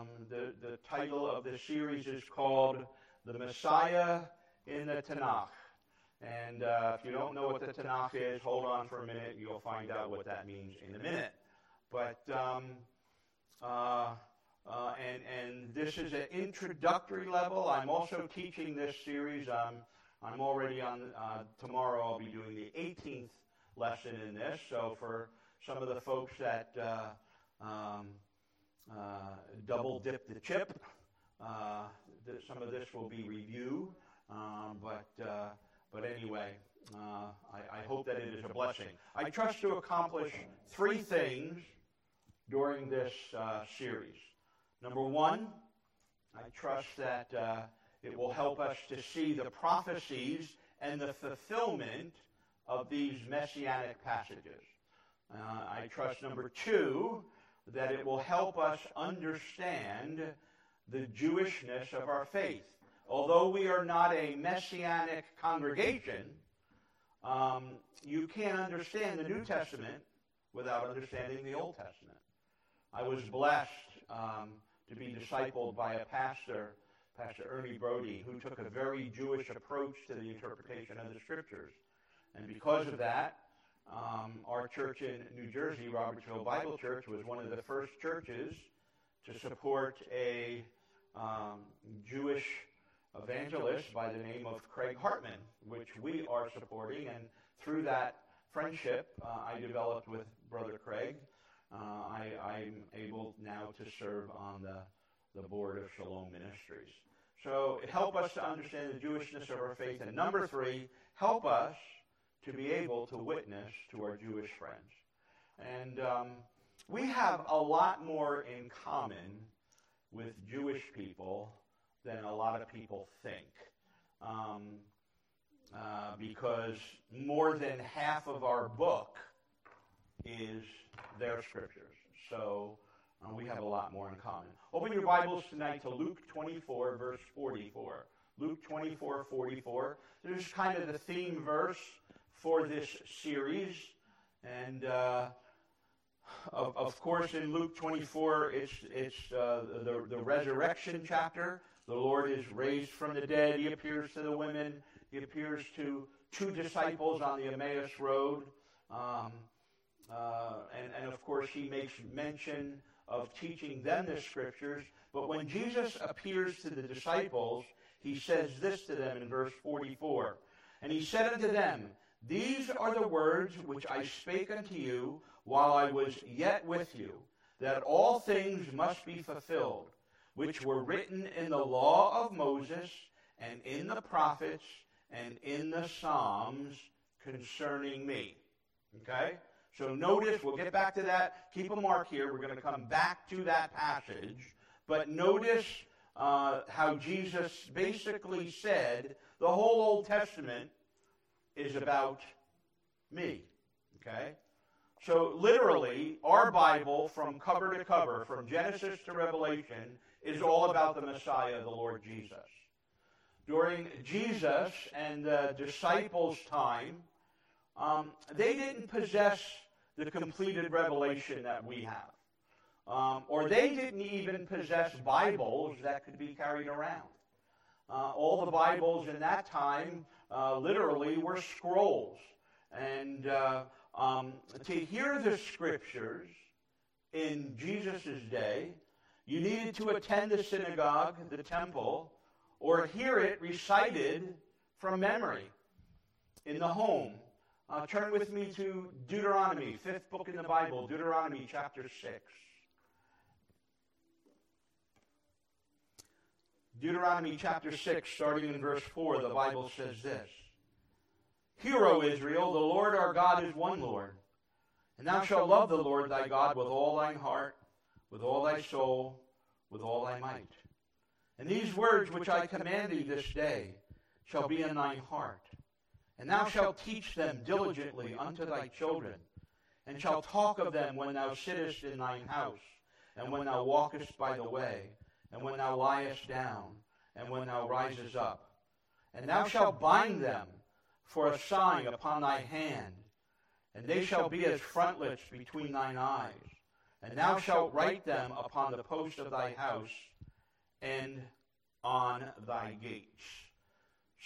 Um, the, the title of the series is called The Messiah in the Tanakh. And uh, if you don't know what the Tanakh is, hold on for a minute. You'll find out what that means in a minute. But, um, uh, uh, and, and this is an introductory level. I'm also teaching this series. I'm, I'm already on, uh, tomorrow I'll be doing the 18th lesson in this. So for some of the folks that uh, um, double dip the chip, uh, some of this will be review. Um, but but anyway, uh, I, I, hope that it is a blessing. I trust to accomplish three things during this uh, series. Number one, I trust that uh, it will help us to see the prophecies and the fulfillment of these messianic passages. Uh, I trust, number two, that it will help us understand the Jewishness of our faith although we are not a messianic congregation, um, you can't understand the New Testament without understanding the Old Testament. I was blessed um, to be discipled by a pastor, Pastor Ernie Brody, who took a very Jewish approach to the interpretation of the Scriptures. And because of that, um, our church in New Jersey, Robertsville Bible Church, was one of the first churches to support a um, Jewish evangelist by the name of Craig Hartman, which we are supporting. And through that friendship uh, I developed with Brother Craig, uh, I, am able now to serve on the, the board of Shalom Ministries. So help us to understand the Jewishness of our faith. And number three, help us to be able to witness to our Jewish friends. And um, we have a lot more in common with Jewish people than a lot of people think. Um, uh, because more than half of our book is their scriptures. So uh, we have a lot more in common. Open your Bibles tonight to Luke 24, verse 44. Luke 24, 44. This is kind of the theme verse for this series. And uh, of, of course, in Luke 24, it's, it's uh, the, the resurrection chapter. The Lord is raised from the dead. He appears to the women. He appears to two disciples on the Emmaus Road. Um, uh, and, and of course, he makes mention of teaching them the scriptures. But when Jesus appears to the disciples, he says this to them in verse 44. And he said unto them, These are the words which I spake unto you while I was yet with you, that all things must be fulfilled which were written in the law of Moses and in the prophets and in the Psalms concerning me. Okay? So notice, we'll get back to that. Keep a mark here. We're going to come back to that passage. But notice uh, how Jesus basically said the whole Old Testament is about me. Okay? So literally, our Bible, from cover to cover, from Genesis to Revelation, is all about the Messiah, the Lord Jesus. During Jesus and the disciples' time, um, they didn't possess the completed revelation that we have. Um, or they didn't even possess Bibles that could be carried around. Uh, all the Bibles in that time uh, literally were scrolls. And uh, um, to hear the scriptures in Jesus' day, you needed to attend the synagogue, the temple, or hear it recited from memory in the home. Uh, turn with me to Deuteronomy, fifth book in the Bible, Deuteronomy chapter 6. Deuteronomy chapter 6, starting in verse 4, the Bible says this Hear, O Israel, the Lord our God is one Lord. And thou shalt love the Lord thy God with all thine heart, with all thy soul, with all thy might. And these words which I command thee this day shall be in thine heart. And thou shalt teach them diligently unto thy children, and shalt talk of them when thou sittest in thine house, and when thou walkest by the way, and when thou liest down, and when thou risest up. And thou shalt bind them for a sign upon thy hand, and they shall be as frontlets between thine eyes And thou shalt write them upon the post of thy house and on thy gates.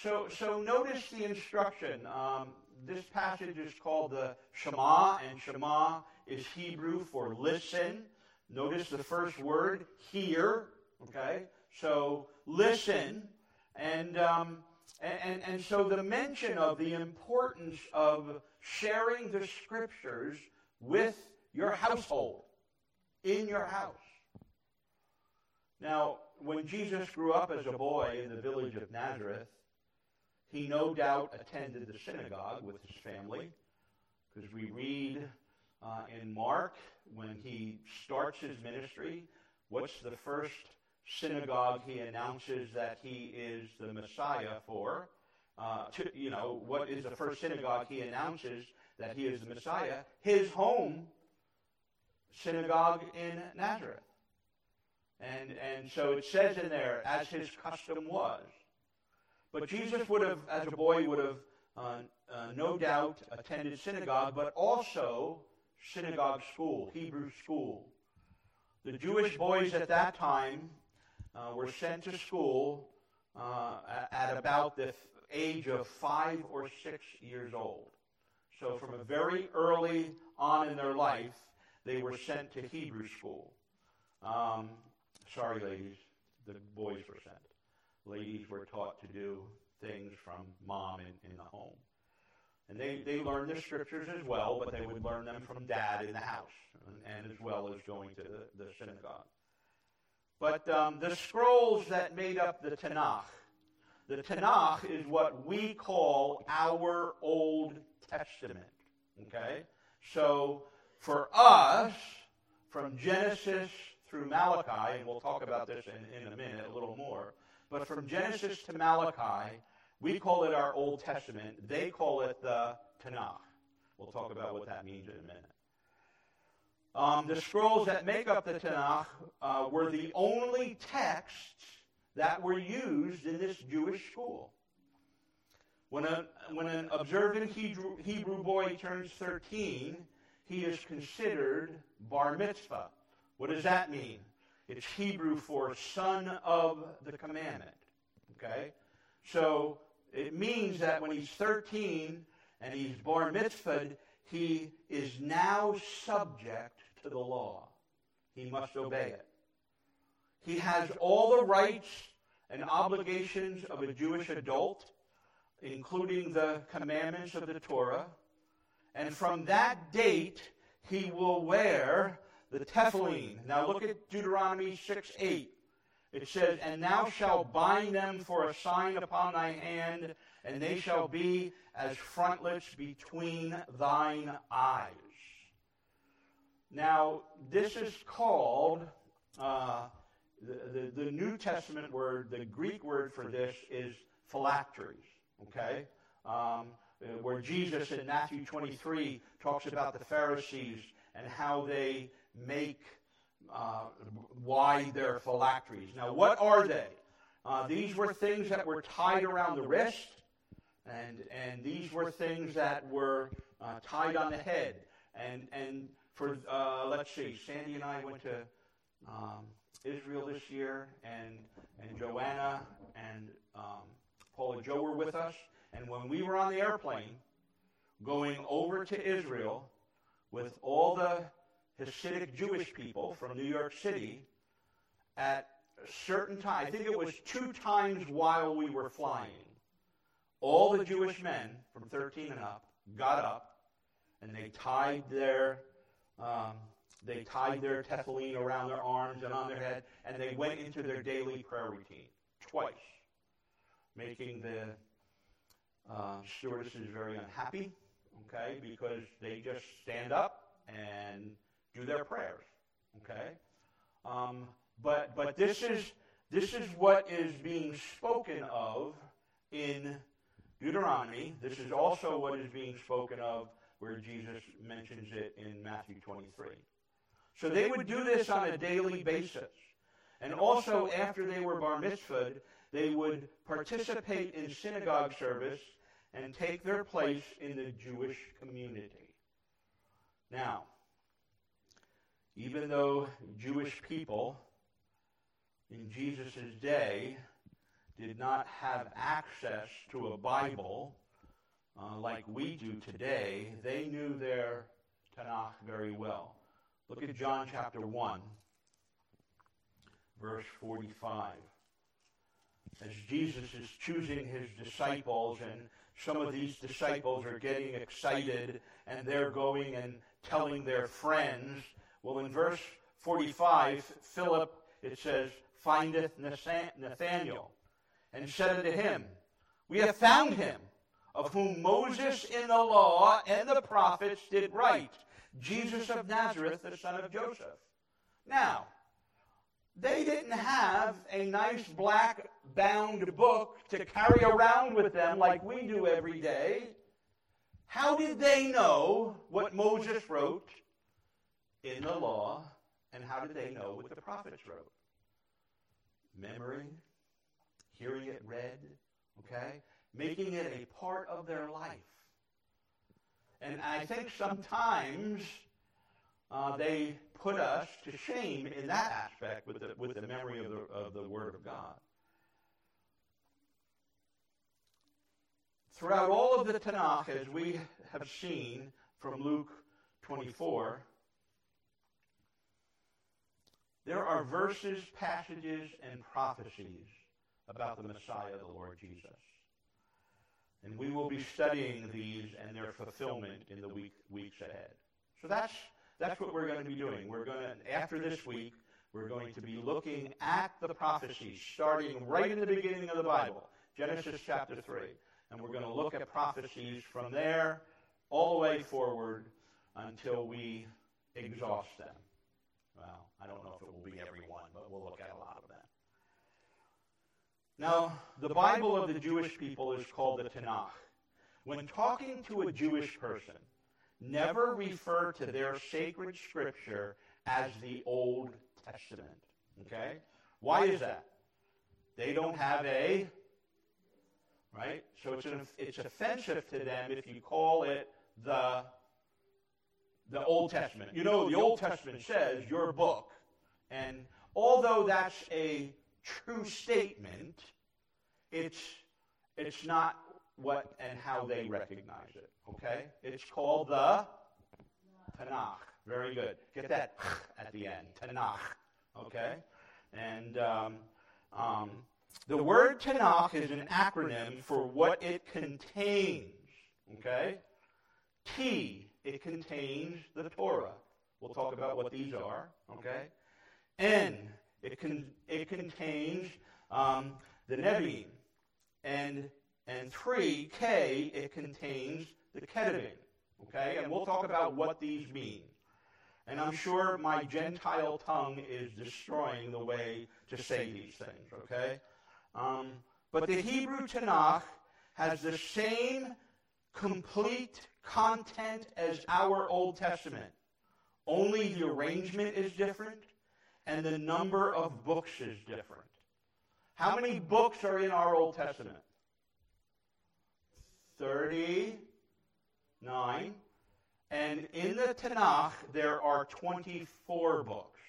So, so notice the instruction. Um, this passage is called the Shema, and Shema is Hebrew for listen. Notice the first word, hear. Okay? So listen. And, um, and, and so the mention of the importance of sharing the scriptures with your household, in your house. Now, when Jesus grew up as a boy in the village of Nazareth, he no doubt attended the synagogue with his family, because we read uh, in Mark when he starts his ministry, what's the first synagogue he announces that he is the Messiah for? Uh, to, you know, what is the first synagogue he announces that he is the Messiah? His home synagogue in Nazareth. And, and so it says in there, as his custom was. But Jesus would have, as a boy, would have uh, uh, no doubt attended synagogue, but also synagogue school, Hebrew school. The Jewish boys at that time uh, were sent to school uh, at about the age of five or six years old. So, from a very early on in their life, they were sent to Hebrew school. Um, sorry, ladies, the boys were sent. Ladies were taught to do things from mom in, in the home. And they, they learned the scriptures as well, but they would learn them from dad in the house, and, and as well as going to the, the synagogue. But um, the scrolls that made up the Tanakh, the Tanakh is what we call our Old Testament. Okay? So for us, from Genesis through Malachi, and we'll talk about this in, in a minute a little more, but from Genesis to Malachi, we call it our Old Testament. They call it the Tanakh. We'll talk about what that means in a minute. Um, the scrolls that make up the Tanakh uh, were the only texts that were used in this Jewish school. When, a, when an observant Hebrew, Hebrew boy turns 13, he is considered bar mitzvah. What does that mean? It's Hebrew for son of the commandment. Okay? So it means that when he's 13 and he's bar mitzvahed, he is now subject to the law. He must obey it. He has all the rights and obligations of a Jewish adult, including the commandments of the Torah. And from that date, he will wear the tefillin. Now look at Deuteronomy 6 8. It says, And thou shalt bind them for a sign upon thy hand, and they shall be as frontlets between thine eyes. Now, this is called, uh, the, the, the, New Testament word, the Greek word for this is phylacteries, okay? Um, where Jesus in Matthew 23 talks about the Pharisees and how they make uh, why they're phylacteries. Now, what are they? Uh, these were things that were tied around the wrist, and, and these were things that were uh, tied on the head. And, and for, uh, let's see, Sandy and I went to um, Israel this year, and, and Joanna and um, Paula Joe were with us. And when we were on the airplane going over to Israel with all the Hasidic Jewish people from New York City at a certain time. I think it was two times while we were flying. All the Jewish men from 13 and up got up and they tied their um, they tied their tefillin around their arms and on their head, and they went into their daily prayer routine twice, making the uh, stewardesses very unhappy. Okay, because they just stand up and do their prayers. Okay? Um, but but this is this is what is being spoken of in Deuteronomy. This is also what is being spoken of where Jesus mentions it in Matthew 23. So they would do this on a daily basis. And also, after they were bar mitzvahed, they would participate in synagogue service and take their place in the Jewish community. Now, even though Jewish people in Jesus' day did not have access to a Bible uh, like we do today, they knew their Tanakh very well. Look at John chapter 1, verse 45. As Jesus is choosing his disciples, and some of these disciples are getting excited, and they're going and telling their friends. Well, in verse 45, Philip, it says, findeth Nathanael, and said unto him, We have found him, of whom Moses in the law and the prophets did write, Jesus of Nazareth, the son of Joseph. Now, they didn't have a nice black bound book to carry around with them like we do every day. How did they know what Moses wrote in the law, and how did they know what the prophets wrote? Memory, hearing it read, okay? Making it a part of their life. And I think sometimes uh, they put us to shame in that aspect with the, with the memory of the, of the Word of God. Throughout all of the Tanakh, as we have seen from Luke 24, there are verses, passages, and prophecies about the Messiah, the Lord Jesus. And we will be studying these and their fulfillment in the week, weeks ahead. So that's, that's what we're going to be doing. We're going to, after this week, we're going to be looking at the prophecies, starting right in the beginning of the Bible, Genesis chapter 3. And we're going to look at prophecies from there all the way forward until we exhaust them. Well, I don't know if it will be every one, but we'll look at a lot of them. Now, the Bible of the Jewish people is called the Tanakh. When talking to a Jewish person, never refer to their sacred scripture as the Old Testament. Okay? Why is that? They don't have a right? So it's, an, it's offensive to them if you call it the, the Old Testament. You know, the Old Testament says your book. And although that's a true statement, it's, it's not what and how they recognize it. Okay? It's called the Tanakh. Very good. Get that at the end. Tanakh. Okay? And um, um, the word Tanakh is an acronym for what it contains. Okay? T, it contains the Torah. We'll talk about what these are. Okay? N, it, con- it contains um, the Nevi'im. And, and 3, K, it contains the Ketuvim. Okay? And we'll talk about what these mean. And I'm sure my Gentile tongue is destroying the way to say these things. Okay? Um, but the Hebrew Tanakh has the same complete content as our Old Testament. Only the arrangement is different and the number of books is different. How many books are in our Old Testament? 39. And in the Tanakh, there are 24 books.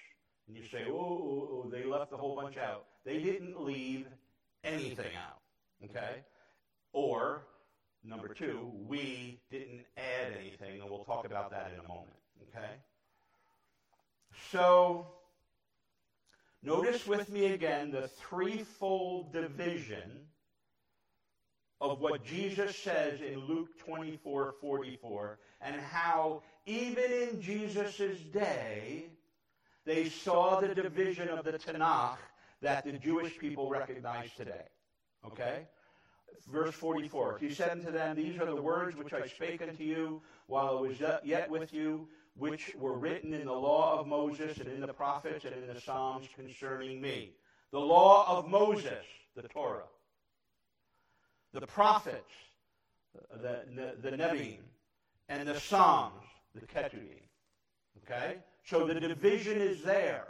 And you say, oh, they left a whole bunch out. They didn't leave anything out. Okay? Or, number two, we didn't add anything, and we'll talk about that in a moment. Okay? So, notice with me again the threefold division of what Jesus says in Luke 24 44, and how even in Jesus' day, they saw the division of the Tanakh that the Jewish people recognize today. Okay? Verse 44 He said unto them, These are the words which I spake unto you while I was yet with you, which were written in the law of Moses and in the prophets and in the Psalms concerning me. The law of Moses, the Torah. The prophets, the, the, the Nevi'im, and the Psalms, the Ketuvim. Okay? So the division is there.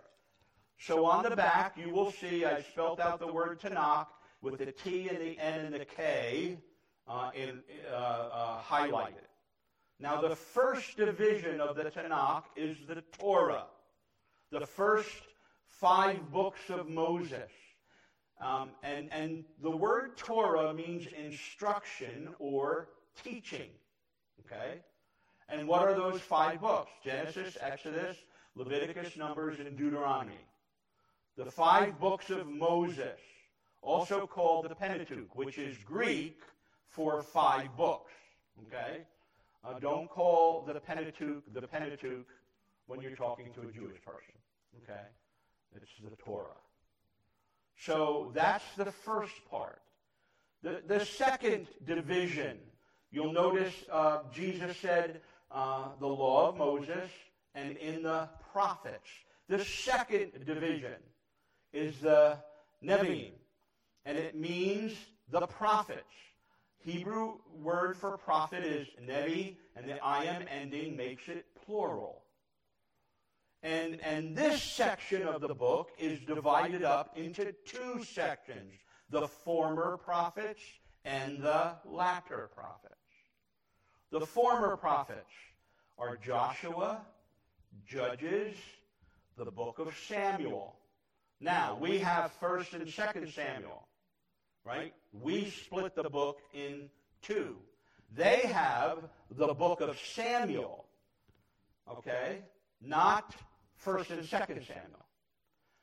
So on the back, you will see I spelt out the word Tanakh with the T and the N and the K uh, in, uh, uh, highlighted. Now, the first division of the Tanakh is the Torah. the first five books of Moses. Um, and, and the word Torah means instruction or teaching. Okay? And what are those five books? Genesis, Exodus, Leviticus, Numbers, and Deuteronomy. The five books of Moses, also called the Pentateuch, which is Greek for five books. Okay? Uh, don't call the Pentateuch the Pentateuch when you're talking to a Jewish person. Okay? It's the Torah. So that's the first part. The, the second division, you'll notice uh, Jesus said uh, the law of Moses and in the prophets. The second division is the Nevi'im, and it means the prophets. Hebrew word for prophet is Nevi, and the I am ending makes it plural. And, and this section of the book is divided up into two sections the former prophets and the latter prophets. The former prophets are Joshua, Judges, the book of Samuel. Now, we have 1st and 2nd Samuel, right? We split the book in two. They have the book of Samuel, okay? Not First and Second Samuel.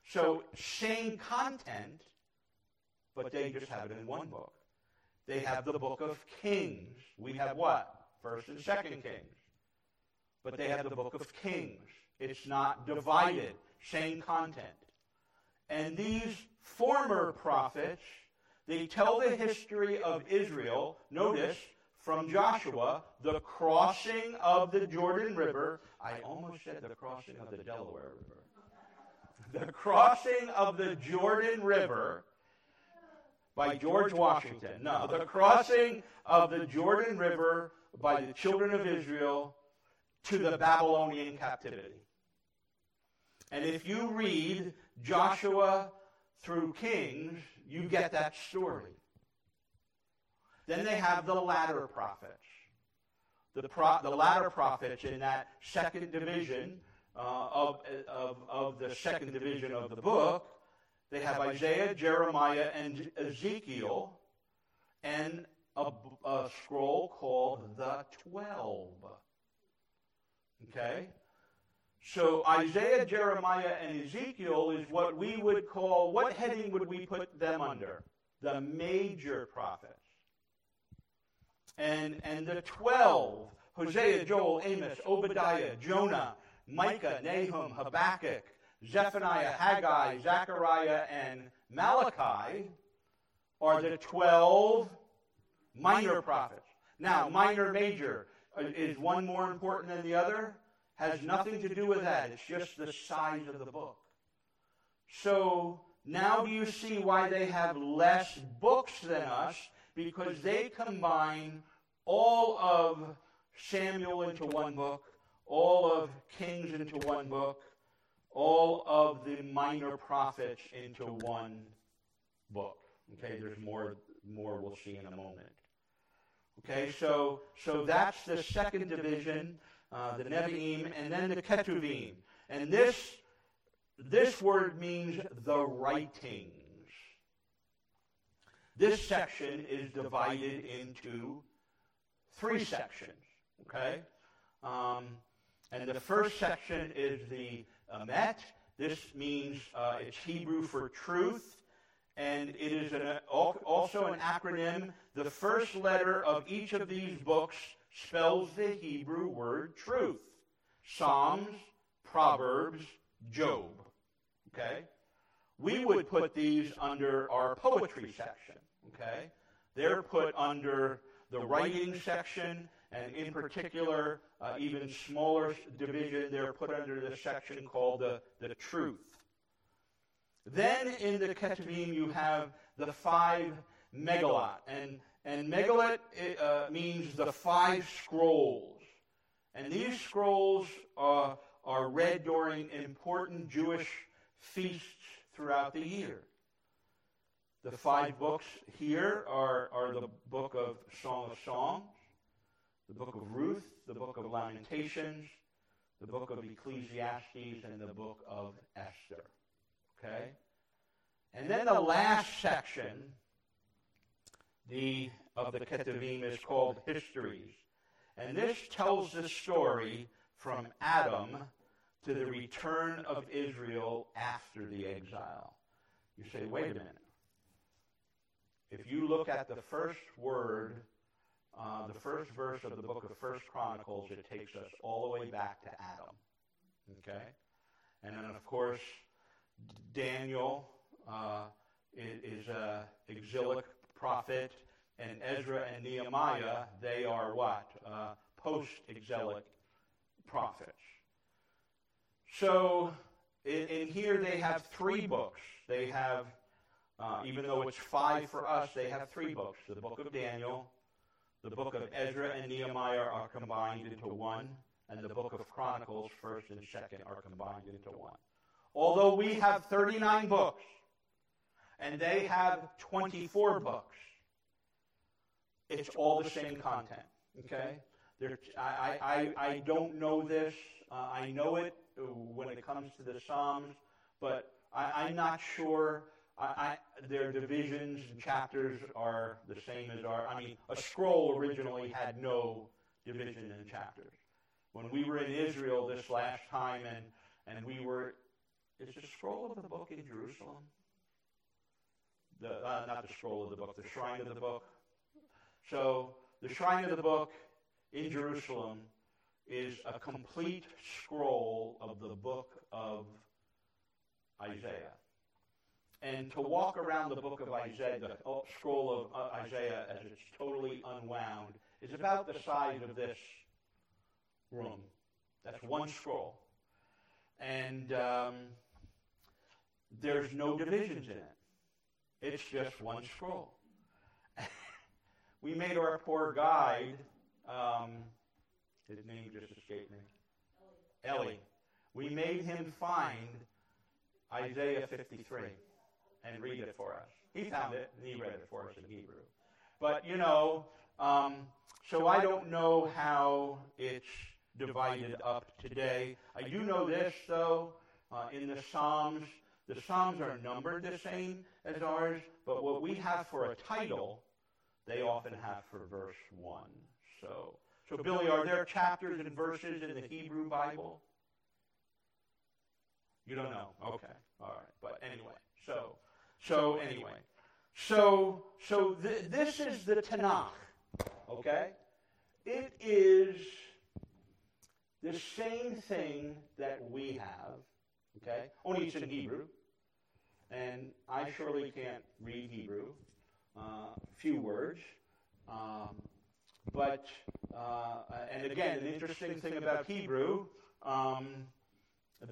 So same content, but they just have it in one book. They have the book of Kings. We have what? First and Second Kings. But they have the book of Kings. It's not divided. Same content. And these former prophets, they tell the history of Israel. Notice, from Joshua, the crossing of the Jordan River. I almost said the crossing of the Delaware River. The crossing of the Jordan River by George Washington. No, the crossing of the Jordan River by the children of Israel to the Babylonian captivity. And if you read Joshua through Kings, you get that surely. Then they have the latter prophets. The, pro- the latter prophets in that second division uh, of, of, of the second division of the book, they have Isaiah, Jeremiah, and Ezekiel, and a, a scroll called the Twelve. Okay? So Isaiah, Jeremiah, and Ezekiel is what we would call, what heading would we put them under? The major prophets and, and the 12 Hosea, Joel, Amos, Obadiah, Jonah, Micah, Nahum, Habakkuk, Zephaniah, Haggai, Zechariah, and Malachi are the 12 minor prophets. Now, minor, major, uh, is one more important than the other? Has nothing to do with that. It's just the size of the book. So, now do you see why they have less books than us because they combine all of Samuel into one book, all of Kings into one book, all of the minor prophets into one book. Okay, there's more more we'll see in a moment. Okay, so so that's the second division, uh, the Nevi'im, and then the Ketuvim. And this this word means the writings. This section is divided into three sections. Okay? Um, and the first section is the Emet. This means uh, it's Hebrew for truth. And it is an, also an acronym. The first letter of each of these books spells the Hebrew word truth Psalms, Proverbs, Job. Okay? We would put these under our poetry section. Okay? They're put under the writing section, and in particular, uh, even smaller division, they're put under the section called the, the truth. Then in the Ketuvim, you have the five megillot. And, and megillot uh, means the five scrolls. And these scrolls are, are read during important Jewish feasts throughout the year. The five books here are, are the book of Song of Songs, the book of Ruth, the book of Lamentations, the book of Ecclesiastes, and the book of Esther. Okay? And then the last section the, of the Ketuvim is called Histories. And this tells the story from Adam to the return of Israel after the exile. You say, wait a minute. If you look at the first word, uh, the first verse of the book of First Chronicles, it takes us all the way back to Adam. Okay? And then, of course, Daniel uh, is an exilic prophet, and Ezra and Nehemiah, they are what? Uh, post-exilic prophets. So, in, in, here they have three books. They have, uh, even though it's five for us, they have three books. The book of Daniel, the book of Ezra and Nehemiah are combined into one, and the book of Chronicles, first and second, are combined into one. Although we have 39 books, and they have 24 books, it's all the same content. Okay? There, I, I, I don't know this. Uh, I know it when it comes to the Psalms, but I, am not sure. I, I, their divisions and chapters are the same as our. I mean, a scroll originally had no division in chapters. When we were in Israel this last time, and and we were, is the scroll of the book in Jerusalem? The uh, not the scroll of the book, the shrine of the book. So the shrine of the book in Jerusalem is a complete scroll of the book of Isaiah. And to walk around the book of Isaiah, the scroll of uh, Isaiah as it's totally unwound, is about the size of this room. That's one scroll. And um, there's no divisions in it. It's just one scroll. we made our poor guide um, his name just escaped me. Ellie. We made him find Isaiah 53 and read it for us. He found it and he read it for us in Hebrew. But, you know, um, so I don't know how it's divided up today. I do know this, though, uh, in the Psalms. The Psalms are numbered the same as ours, but what we have for a title, they often have for verse 1. So, so Billy, are there chapters and verses in the Hebrew Bible? You don't know. Okay. All right. But anyway, so so anyway, so so th- this is the Tanakh. Okay? It is the same thing that we have. Okay? Only it's in Hebrew. And I surely can't read Hebrew. Uh, few words. Um, but, uh, and again, an interesting thing about Hebrew, um,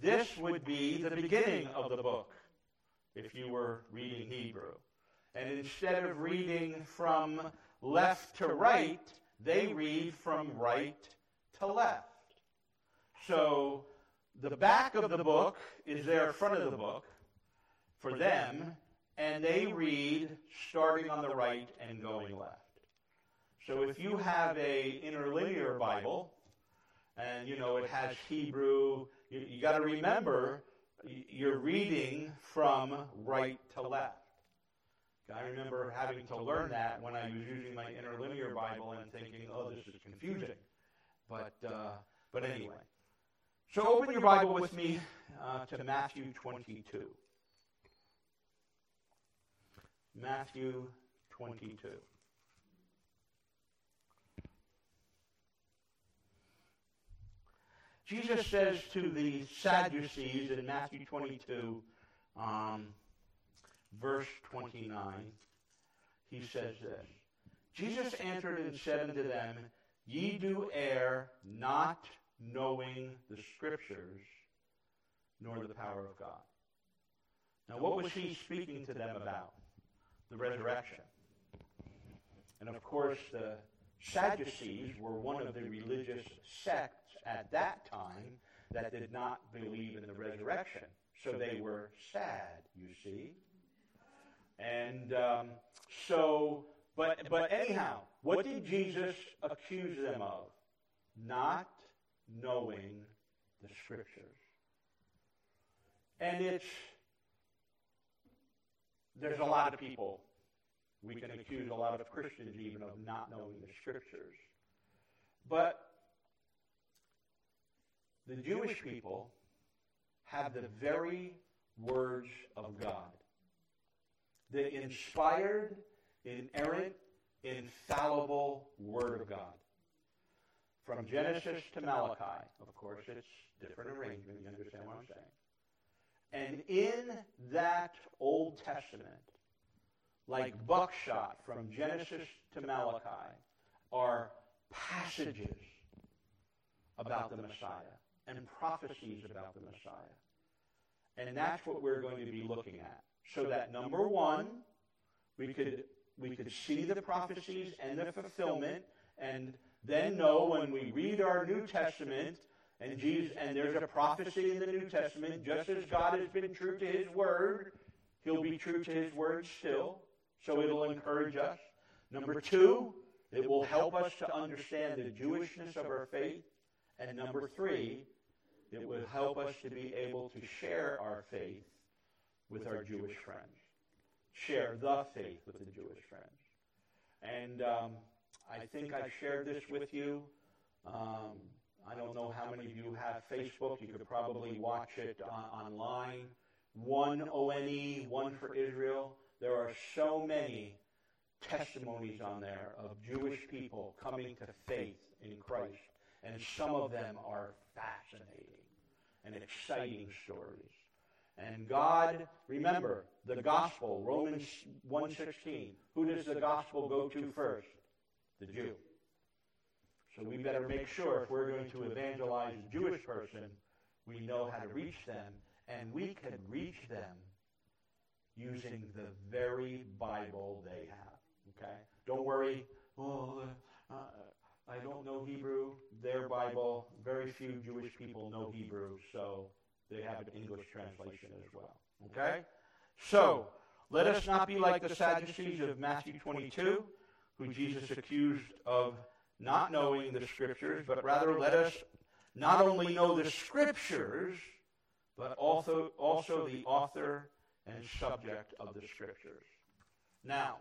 this would be the beginning of the book if you were reading Hebrew. And instead of reading from left to right, they read from right to left. So the back of the book is their front of the book for them, and they read starting on the right and going left. So if you have a interlinear Bible, and you know it has Hebrew, you, you got to remember you're reading from right to left. I remember having to learn that when I was using my interlinear Bible and thinking, "Oh, this is confusing." But uh, but anyway, so open your Bible with me uh, to Matthew 22. Matthew 22. Jesus says to the Sadducees in Matthew 22, um, verse 29, he says this Jesus answered and said unto them, Ye do err, not knowing the Scriptures, nor the power of God. Now, what was he speaking to them about? The resurrection. And of course, the Sadducees were one of the religious sects at that time that did not believe in the resurrection. So they were sad, you see. And um, so, but, but anyhow, what did Jesus accuse them of? Not knowing the Scriptures. And it's, there's a lot of people, we can accuse a lot of Christians even of not knowing the Scriptures. But the Jewish people have the very words of God. The inspired, inerrant, infallible Word of God. From Genesis to Malachi, of course, it's different arrangement. You understand what I'm saying? And in that Old Testament, like buckshot from Genesis to Malachi, are passages about the Messiah and prophecies about the Messiah. And that's what we're going to be looking at. So that number one, we could we could see the prophecies and the fulfillment, and then know when we read our New Testament and Jesus and there's a prophecy in the New Testament, just as God has been true to his word, he'll be true to his word still. So it'll encourage us. Number two, it will help us to understand the Jewishness of our faith. And number three, it will help us to be able to share our faith with our Jewish friends. Share the faith with the Jewish friends. And um, I think I've shared this with you. Um, I don't know how many of you have Facebook. You could probably watch it on, online. One ONE, one for Israel. There are so many testimonies on there of Jewish people coming to faith in Christ. And some of them are fascinating and exciting stories. And God, remember, the gospel, Romans 1.16, who does the gospel go to first? The Jew. So we better make sure if we're going to evangelize a Jewish person, we know how to reach them, and we can reach them using the very Bible they have. Okay? Don't worry. Oh, uh, I don't know Hebrew. Their Bible, very few Jewish people know Hebrew, so they have an English translation as well. Okay? So, let us not be like the Sadducees of Matthew 22, who Jesus accused of not knowing the Scriptures, but rather let us not only know the Scriptures, but also, also the author and subject of the Scriptures. Now,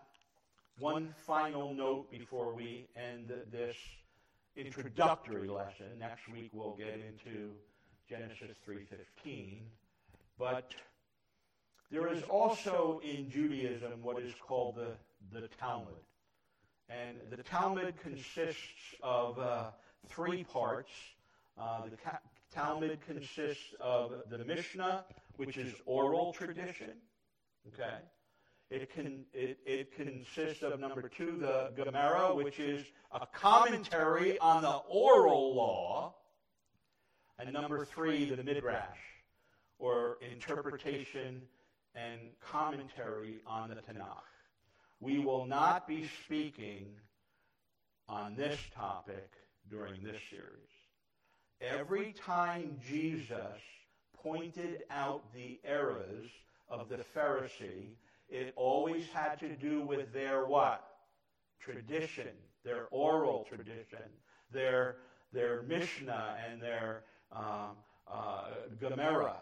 one final note before we end this introductory lesson. Next week we'll get into Genesis 3:15. But there is also in Judaism what is called the, the Talmud. And the Talmud consists of uh, three parts. Uh, the ca- Talmud consists of the Mishnah, which is oral tradition. Okay. It, can, it, it consists of number two, the Gemara, which is a commentary on the oral law. And number three, the Midrash, or interpretation and commentary on the Tanakh. We will not be speaking on this topic during this series. Every time Jesus pointed out the errors of the Pharisee, it always had to do with their what? Tradition, their oral tradition, their, their Mishnah and their um, uh, Gemara.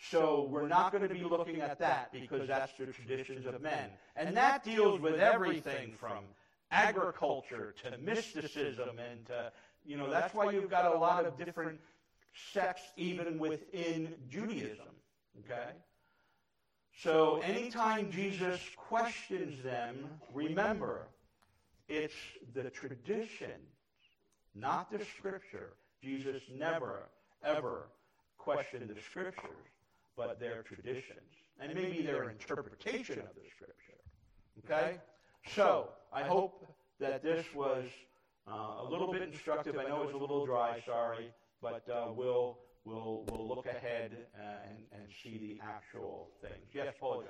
So we're not going to be looking at that because that's the traditions of men. And that deals with everything from agriculture to mysticism and to, you know, that's why you've got a lot of different sects even within Judaism. Okay? So anytime Jesus questions them, remember, it's the tradition, not the scripture. Jesus never, ever questioned the scriptures but their traditions, and maybe their interpretation of the Scripture. Okay? So, I hope that this was uh, a little bit instructive. I know it's a little dry, sorry, but uh, we'll, we'll, we'll look ahead uh, and, and see the actual things. Yes, Paul.